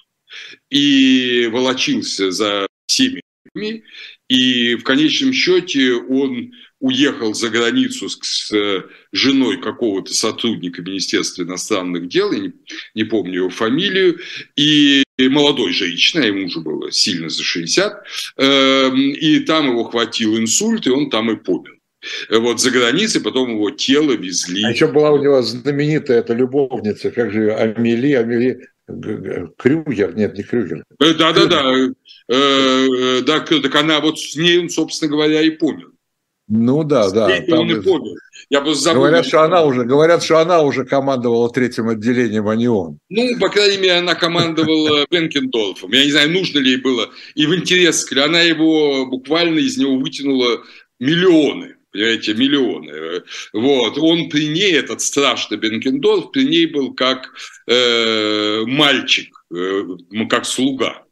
Speaker 2: и волочился за всеми и в конечном счете он уехал за границу с, с женой какого-то сотрудника Министерства иностранных дел, я не, не помню его фамилию, и молодой женщиной, ему уже было сильно за 60, э, и там его хватил инсульт, и он там и помер. Э, вот за границей, потом его тело везли.
Speaker 1: А еще была у него знаменитая эта любовница, как же Амели, Амели Крюгер, нет, не Крюгер.
Speaker 2: Да, да, да, да, да, так она вот с ней, он, собственно говоря, и помер.
Speaker 1: Ну да, да.
Speaker 2: Там... Он и помер. Я бы забыл.
Speaker 1: Говорят, что она уже, говорят, что она уже командовала третьим отделением, а не он.
Speaker 2: Ну, по крайней мере, она командовала Бенкендорфом. Я не знаю, нужно ли ей было. И в интерес, она его буквально из него вытянула миллионы понимаете, миллионы. Вот. Он при ней, этот страшный Бенкендорф, при ней был как э, мальчик, э, как слуга.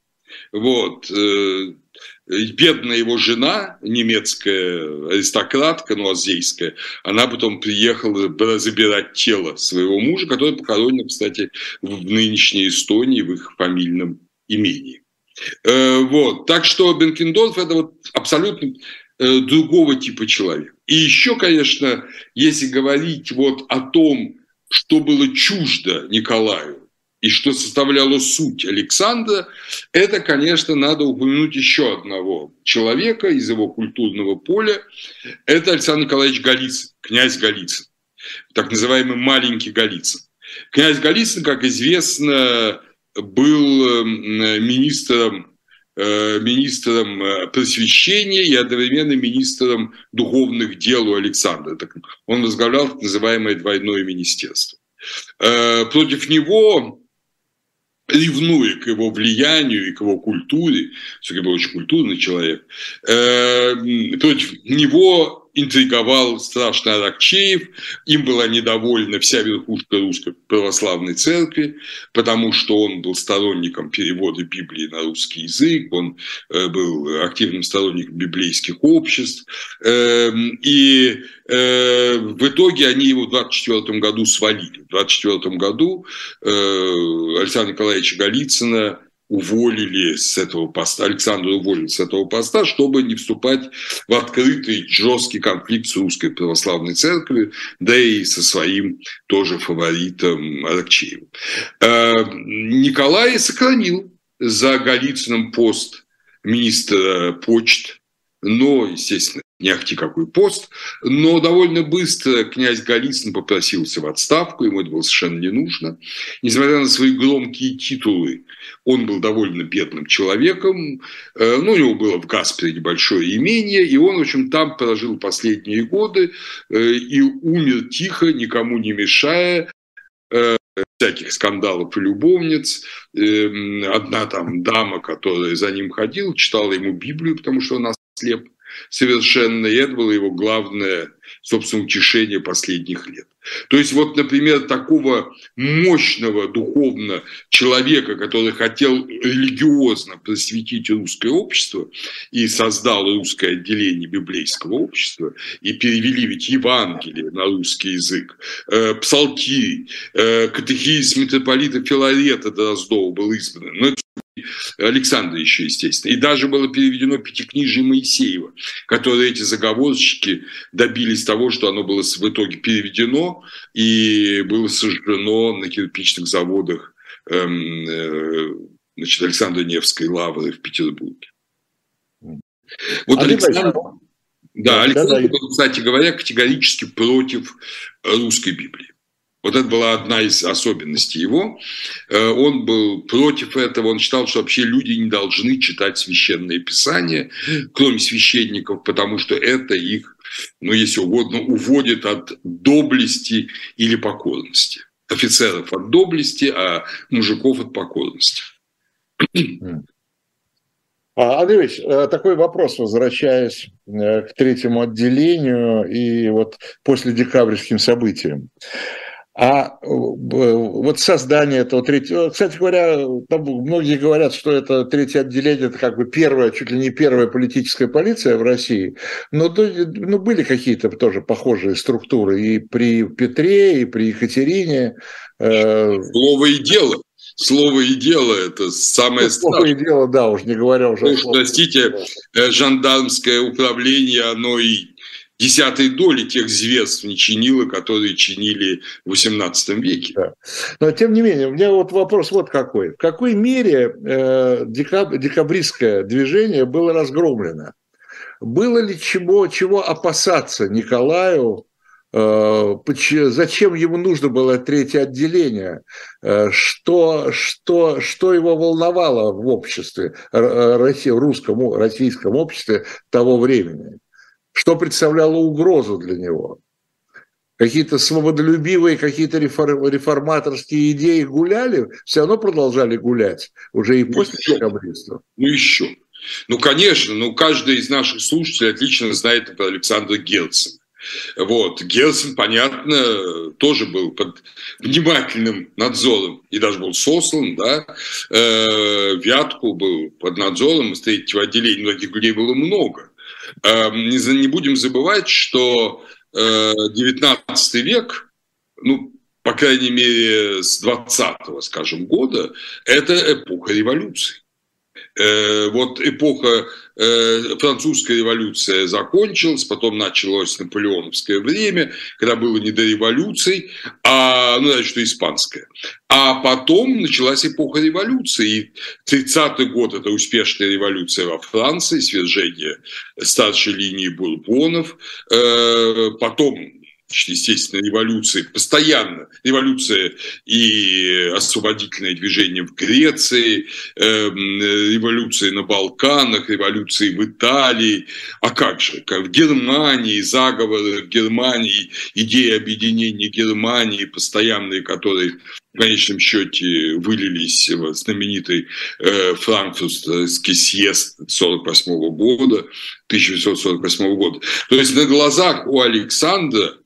Speaker 2: Вот. Э, бедная его жена, немецкая аристократка, ну, азейская, она потом приехала забирать тело своего мужа, который похоронен, кстати, в нынешней Эстонии, в их фамильном имении. Э, вот. Так что Бенкендорф – это вот абсолютно другого типа человека. И еще, конечно, если говорить вот о том, что было чуждо Николаю и что составляло суть Александра, это, конечно, надо упомянуть еще одного человека из его культурного поля. Это Александр Николаевич Голицын, князь Голицын, так называемый маленький Голицын. Князь Голицын, как известно, был министром Э, министром э, просвещения и одновременно министром духовных дел у Александра. Он возглавлял так называемое двойное министерство. Э, против него, ревнуя к его влиянию и к его культуре, все-таки был очень культурный человек, против него интриговал страшно Аракчеев, им была недовольна вся верхушка русской православной церкви, потому что он был сторонником перевода Библии на русский язык, он э, был активным сторонником библейских обществ, эм, и э, в итоге они его в 24 году свалили. В 24 году э, Александра Николаевича Голицына уволили с этого поста, Александра уволили с этого поста, чтобы не вступать в открытый жесткий конфликт с русской православной церковью, да и со своим тоже фаворитом Аракчеевым. Э, Николай сохранил за Голицыным пост министра почт, но, естественно, не ахти какой пост, но довольно быстро князь Голицын попросился в отставку, ему это было совершенно не нужно. Несмотря на свои громкие титулы, он был довольно бедным человеком, э, ну, у него было в Гаспере небольшое имение, и он, в общем, там прожил последние годы э, и умер тихо, никому не мешая, э, всяких скандалов и любовниц. Эм, одна там дама, которая за ним ходила, читала ему Библию, потому что он ослеп совершенно, и это было его главное, собственно, утешение последних лет. То есть вот, например, такого мощного духовно человека, который хотел религиозно просветить русское общество и создал русское отделение библейского общества, и перевели ведь Евангелие на русский язык, э, псалки, э, катехизис митрополита Филарета Дроздова был избран. Но Александра еще, естественно. И даже было переведено Пятикнижие Моисеева, которые эти заговорщики добились того, что оно было в итоге переведено и было сожжено на кирпичных заводах эм, э, значит, Александра Невской лавры в Петербурге. Вот а Александр, да, Александр был, кстати говоря, категорически против русской Библии. Вот это была одна из особенностей его. Э, он был против этого, он считал, что вообще люди не должны читать священное писание, кроме священников, потому что это их, ну, если угодно, уводит от доблести или покорности. Офицеров от доблести, а мужиков от покорности.
Speaker 1: А, Андрей Ильич, э, такой вопрос, возвращаясь э, к третьему отделению и вот после декабрьским событиям. А э, вот создание этого третьего... Кстати говоря, там многие говорят, что это третье отделение, это как бы первая, чуть ли не первая политическая полиция в России. Но ну, были какие-то тоже похожие структуры и при Петре, и при Екатерине.
Speaker 2: Э, Слово и дело. Слово и дело – это самое ну,
Speaker 1: страшное. Слово и дело, да, уж не говоря уже.
Speaker 2: Ну, простите, э, жандармское управление, оно и десятой доли тех зверств не чинило, которые чинили в XVIII веке. Да.
Speaker 1: Но тем не менее, у меня вот вопрос вот какой. В какой мере э, декаб, декабристское движение было разгромлено? Было ли чего, чего опасаться Николаю? Э, зачем ему нужно было третье отделение? Э, что, что, что его волновало в обществе, в русском, российском обществе того времени? Что представляло угрозу для него. Какие-то свободолюбивые, какие-то реформаторские идеи гуляли, все равно продолжали гулять уже и ну, после декабристов.
Speaker 2: Ну еще. Ну, конечно, ну, каждый из наших слушателей отлично знает про Александра Герцена. Вот. Герцен, понятно, тоже был под внимательным надзором и даже был сослан, да. Э, Вятку был под надзором, из третьего отделения многих людей было много. Эм, не будем забывать, что 19 э, век, ну, по крайней мере, с 20-го, скажем, года, это эпоха революции. Э, вот эпоха э, французская революция закончилась, потом началось наполеоновское время, когда было не до революций, а, ну, значит, что испанская. А потом началась эпоха революции. И 30-й год – это успешная революция во Франции, свержение старшей линии бурбонов. Э, потом естественно, революции, постоянно революция и освободительное движение в Греции, э, революция на Балканах, революции в Италии, а как же, как в Германии, заговоры в Германии, идеи объединения Германии, постоянные, которые в конечном счете вылились в знаменитый э, франкфуртский съезд 1948 года, 1948 года. То есть на глазах у Александра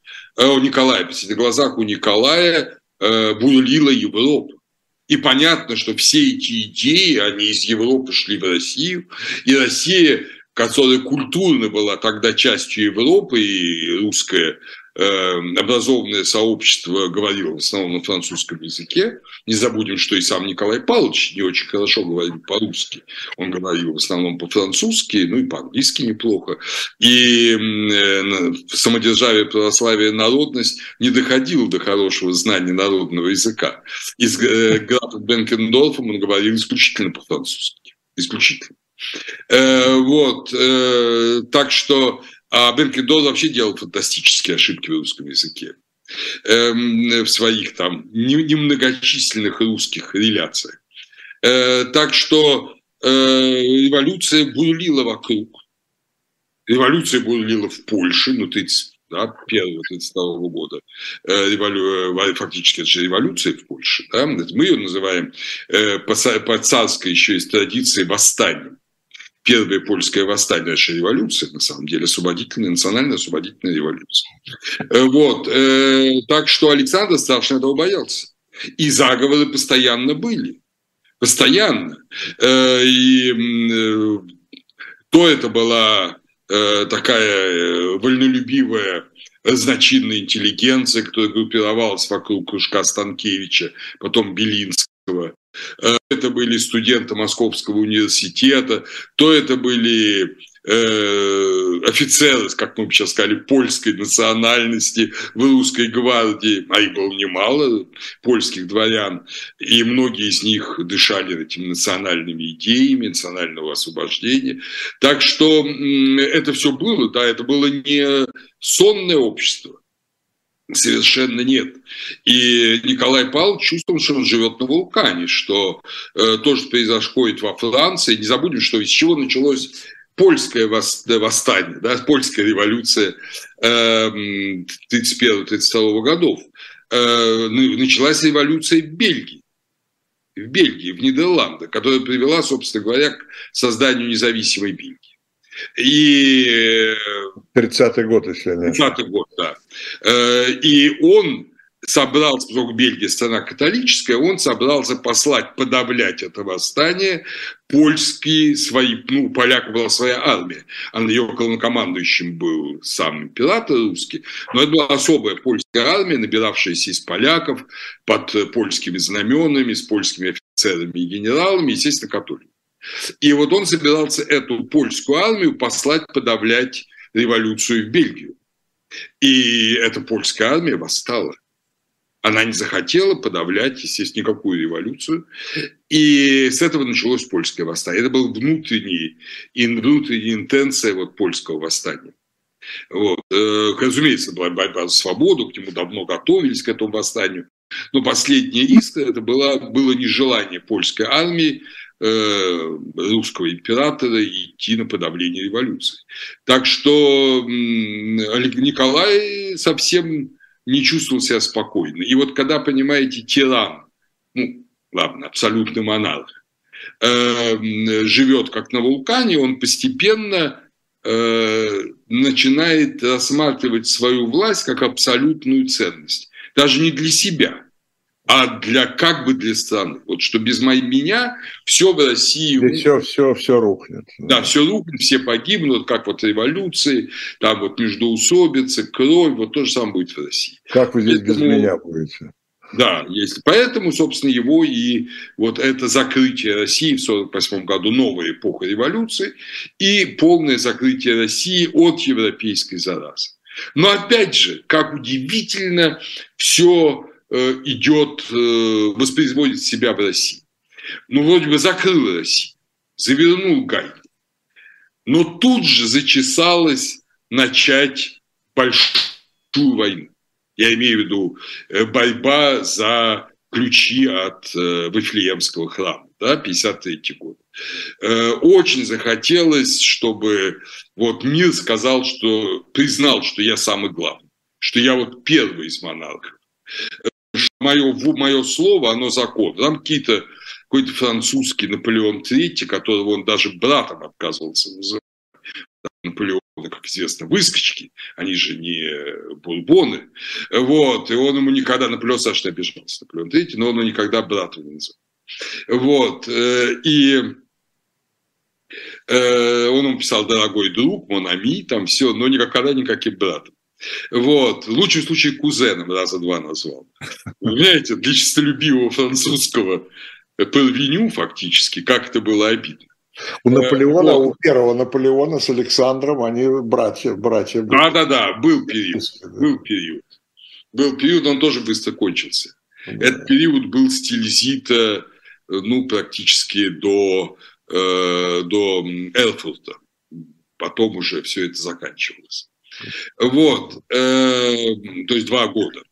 Speaker 2: у Николая, на глазах у Николая э, бурлила Европа. И понятно, что все эти идеи, они из Европы шли в Россию, и Россия, которая культурно была тогда частью Европы, и русская образованное сообщество говорило в основном на французском языке. Не забудем, что и сам Николай Павлович не очень хорошо говорил по-русски. Он говорил в основном по-французски, ну и по-английски неплохо. И э, самодержавие, православие, народность не доходило до хорошего знания народного языка. Из э, графа Бенкендорфом он говорил исключительно по-французски. Исключительно. Э, вот. Так что а Бенкендорф вообще делал фантастические ошибки в русском языке эм, в своих там немногочисленных русских реляциях. Э, так что э, революция бурлила вокруг. Революция бурлила в Польше, ну, 30, да, 1 года, э, револю... фактически это же революция в Польше. Да? Мы ее называем по, по царской еще из традиции восстанием первое польское восстание, наша революция, на самом деле, освободительная, национальная освободительная революция. Э, вот. Э, так что Александр страшно этого боялся. И заговоры постоянно были. Постоянно. Э, и то это была такая вольнолюбивая значительная интеллигенция, которая группировалась вокруг кружка Станкевича, потом Белинского, это были студенты Московского университета, то это были э, офицеры, как мы бы сейчас сказали, польской национальности в русской гвардии, а их было немало, польских дворян, и многие из них дышали этими национальными идеями, национального освобождения. Так что это все было, да, это было не сонное общество, Совершенно нет. И Николай Павлович чувствовал, что он живет на вулкане, что э, то, что происходит во Франции, не забудем, что из чего началось польское восстание, да, польская революция э, 31-32 годов. Э, началась революция в Бельгии в Бельгии, в Нидерландах, которая привела, собственно говоря, к созданию независимой Бельгии. И...
Speaker 1: 30-й год, если
Speaker 2: не 30-й год, да. Э, и он собрался, поскольку Бельгия страна католическая, он собрался послать, подавлять это восстание польские свои, ну, у поляков была своя армия, а на ее главнокомандующим был сам император русский, но это была особая польская армия, набиравшаяся из поляков под польскими знаменами, с польскими офицерами и генералами, естественно, католиками. И вот он собирался эту польскую армию послать подавлять революцию в Бельгию. И эта польская армия восстала. Она не захотела подавлять, естественно, никакую революцию. И с этого началось польское восстание. Это была внутренняя, внутренняя интенция вот польского восстания. Вот. Э, разумеется, была борьба за свободу, к нему давно готовились, к этому восстанию. Но последняя искра – это было, было нежелание польской армии Э, русского императора идти на подавление революции. Так что Николай совсем не чувствовал себя спокойно. И вот когда, понимаете, тиран, ну, ладно, абсолютный монарх, э, живет как на вулкане, он постепенно э, начинает рассматривать свою власть как абсолютную ценность. Даже не для себя – а для как бы для страны. Вот что без меня все в России...
Speaker 1: И все, все, все рухнет.
Speaker 2: Да, все рухнет, все погибнут, как вот революции, там вот междоусобица, кровь, вот то же самое будет в России.
Speaker 1: Как вы здесь Поэтому, без меня будете?
Speaker 2: Да, есть. Поэтому, собственно, его и вот это закрытие России в 1948 году, новая эпоха революции и полное закрытие России от европейской заразы. Но опять же, как удивительно все идет, э, воспроизводит себя в России. Ну, вроде бы закрыл Россию, завернул гайки. Но тут же зачесалось начать большую войну. Я имею в виду борьба за ключи от Вифлеемского храма, да, 53 год. Очень захотелось, чтобы вот мир сказал, что признал, что я самый главный, что я вот первый из монархов. Мое, мое слово, оно закон. Там какие-то какой-то французский Наполеон III, которого он даже братом отказывался называть. Наполеона, как известно, выскочки, они же не бурбоны. Вот, и он ему никогда, Наполеон Саша обижался, Наполеон III, но он ему никогда братом не называл. Вот, э, и э, он ему писал «дорогой друг», «монами», там все, но никогда никаким братом. Вот. В лучшем случае кузеном раза два назвал. Понимаете, для честолюбивого французского Парвеню фактически, как это было обидно.
Speaker 1: У Наполеона, вот. у первого Наполеона с Александром, они братья, братья
Speaker 2: были. Да, да, да, был период, был период. Был период, он тоже быстро кончился. Да. Этот период был стиль Зита, ну, практически до, э, до Эрфурта. Потом уже все это заканчивалось. Вот, э, то есть два года.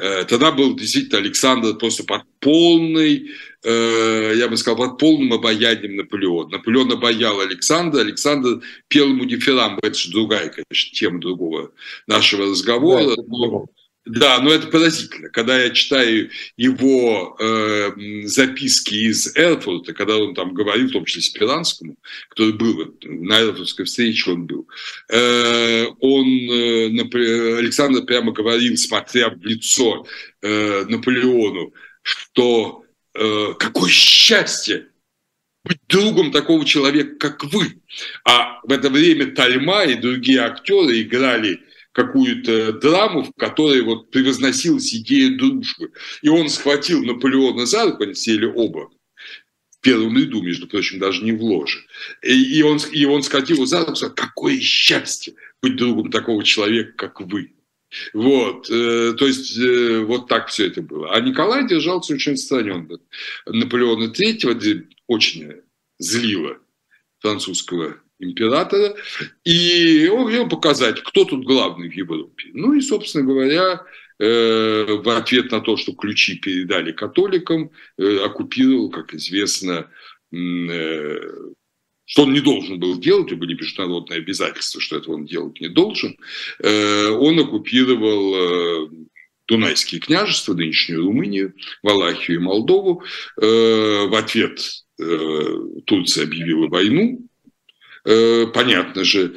Speaker 2: Э, тогда был действительно Александр просто под полной Э, я бы сказал, под полным обаянием Наполеона. Наполеон обаял Александра, Александр пел ему дифирамбы. Это же другая, конечно, тема другого нашего разговора. Да, но, да, но это поразительно. Когда я читаю его э, записки из Эрфурта, когда он там говорил, в том числе Спиранскому, который был на Эрфуртской встрече, он был, э, он, э, Александр прямо говорил, смотря в лицо э, Наполеону, что э, какое счастье быть другом такого человека, как вы. А в это время Тальма и другие актеры играли какую-то драму, в которой вот превозносилась идея дружбы. И он схватил Наполеона за руку, они сели оба, в первом ряду, между прочим, даже не в ложе. И, и, он, и он схватил его за руку сказал, какое счастье быть другом такого человека, как вы. Вот, э, то есть э, вот так все это было. А Николай держался очень отстраненно. Наполеона III очень злило французского императора, и он хотел показать, кто тут главный в Европе. Ну и, собственно говоря, э, в ответ на то, что ключи передали католикам, оккупировал, как известно, что он не должен был делать, у были международные обязательства, что этого он делать не должен, э, он оккупировал э, Дунайские княжества, нынешнюю Румынию, Валахию и Молдову. Э, в ответ Турция объявила войну. Понятно же,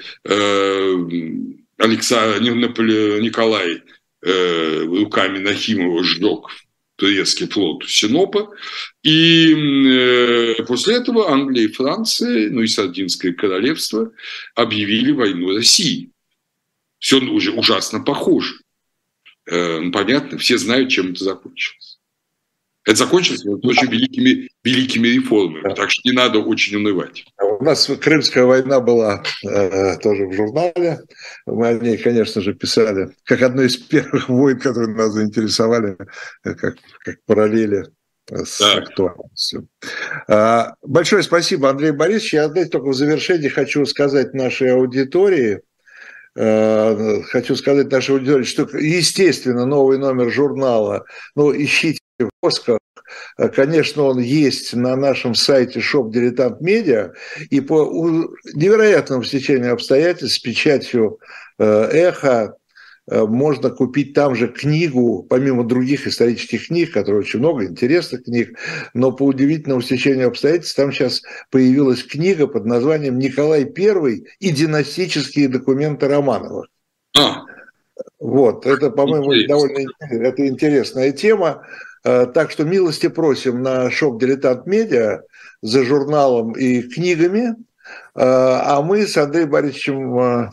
Speaker 2: Александр, Николай руками Нахимова сжег турецкий флот Синопа. И э, после этого Англия и Франция, ну и Сардинское королевство объявили войну России. Все уже ужасно похоже. Э, ну, понятно, все знают, чем это закончилось. Это закончилось очень великими, великими реформами, да. так что не надо очень унывать.
Speaker 1: У нас Крымская война была э, тоже в журнале. Мы о ней, конечно же, писали как одной из первых войн, которые нас заинтересовали, э, как, как параллели с да. актуальностью. А, большое спасибо, Андрей Борисович. Я опять только в завершении хочу сказать нашей аудитории, э, хочу сказать нашей аудитории, что, естественно, новый номер журнала, ну, ищите в поисках. Конечно, он есть на нашем сайте Shop Дилетант Медиа, и по невероятному стечению обстоятельств с печатью э, «Эхо» э, можно купить там же книгу, помимо других исторических книг, которые очень много, интересных книг, но по удивительному стечению обстоятельств там сейчас появилась книга под названием «Николай I и династические документы Романовых». А. Вот, это, по-моему, довольно это интересная тема. Э, так что милости просим на шоп «Дилетант Медиа» за журналом и книгами. Э, а мы с Андреем Борисовичем э,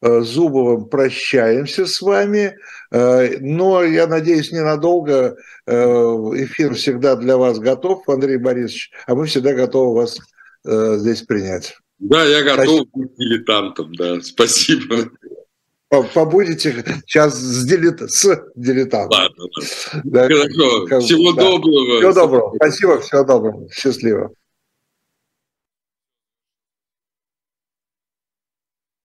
Speaker 1: Зубовым прощаемся с вами, но я надеюсь ненадолго. Эфир всегда для вас готов, Андрей Борисович, а мы всегда готовы вас здесь принять.
Speaker 2: Да, я готов Спасибо. быть дилетантом, да, спасибо
Speaker 1: побудете сейчас с, дилет... с дилетантом.
Speaker 2: Ладно, да. Хорошо. Всего да. доброго.
Speaker 1: Всего доброго. Спасибо, всего доброго. Счастливо.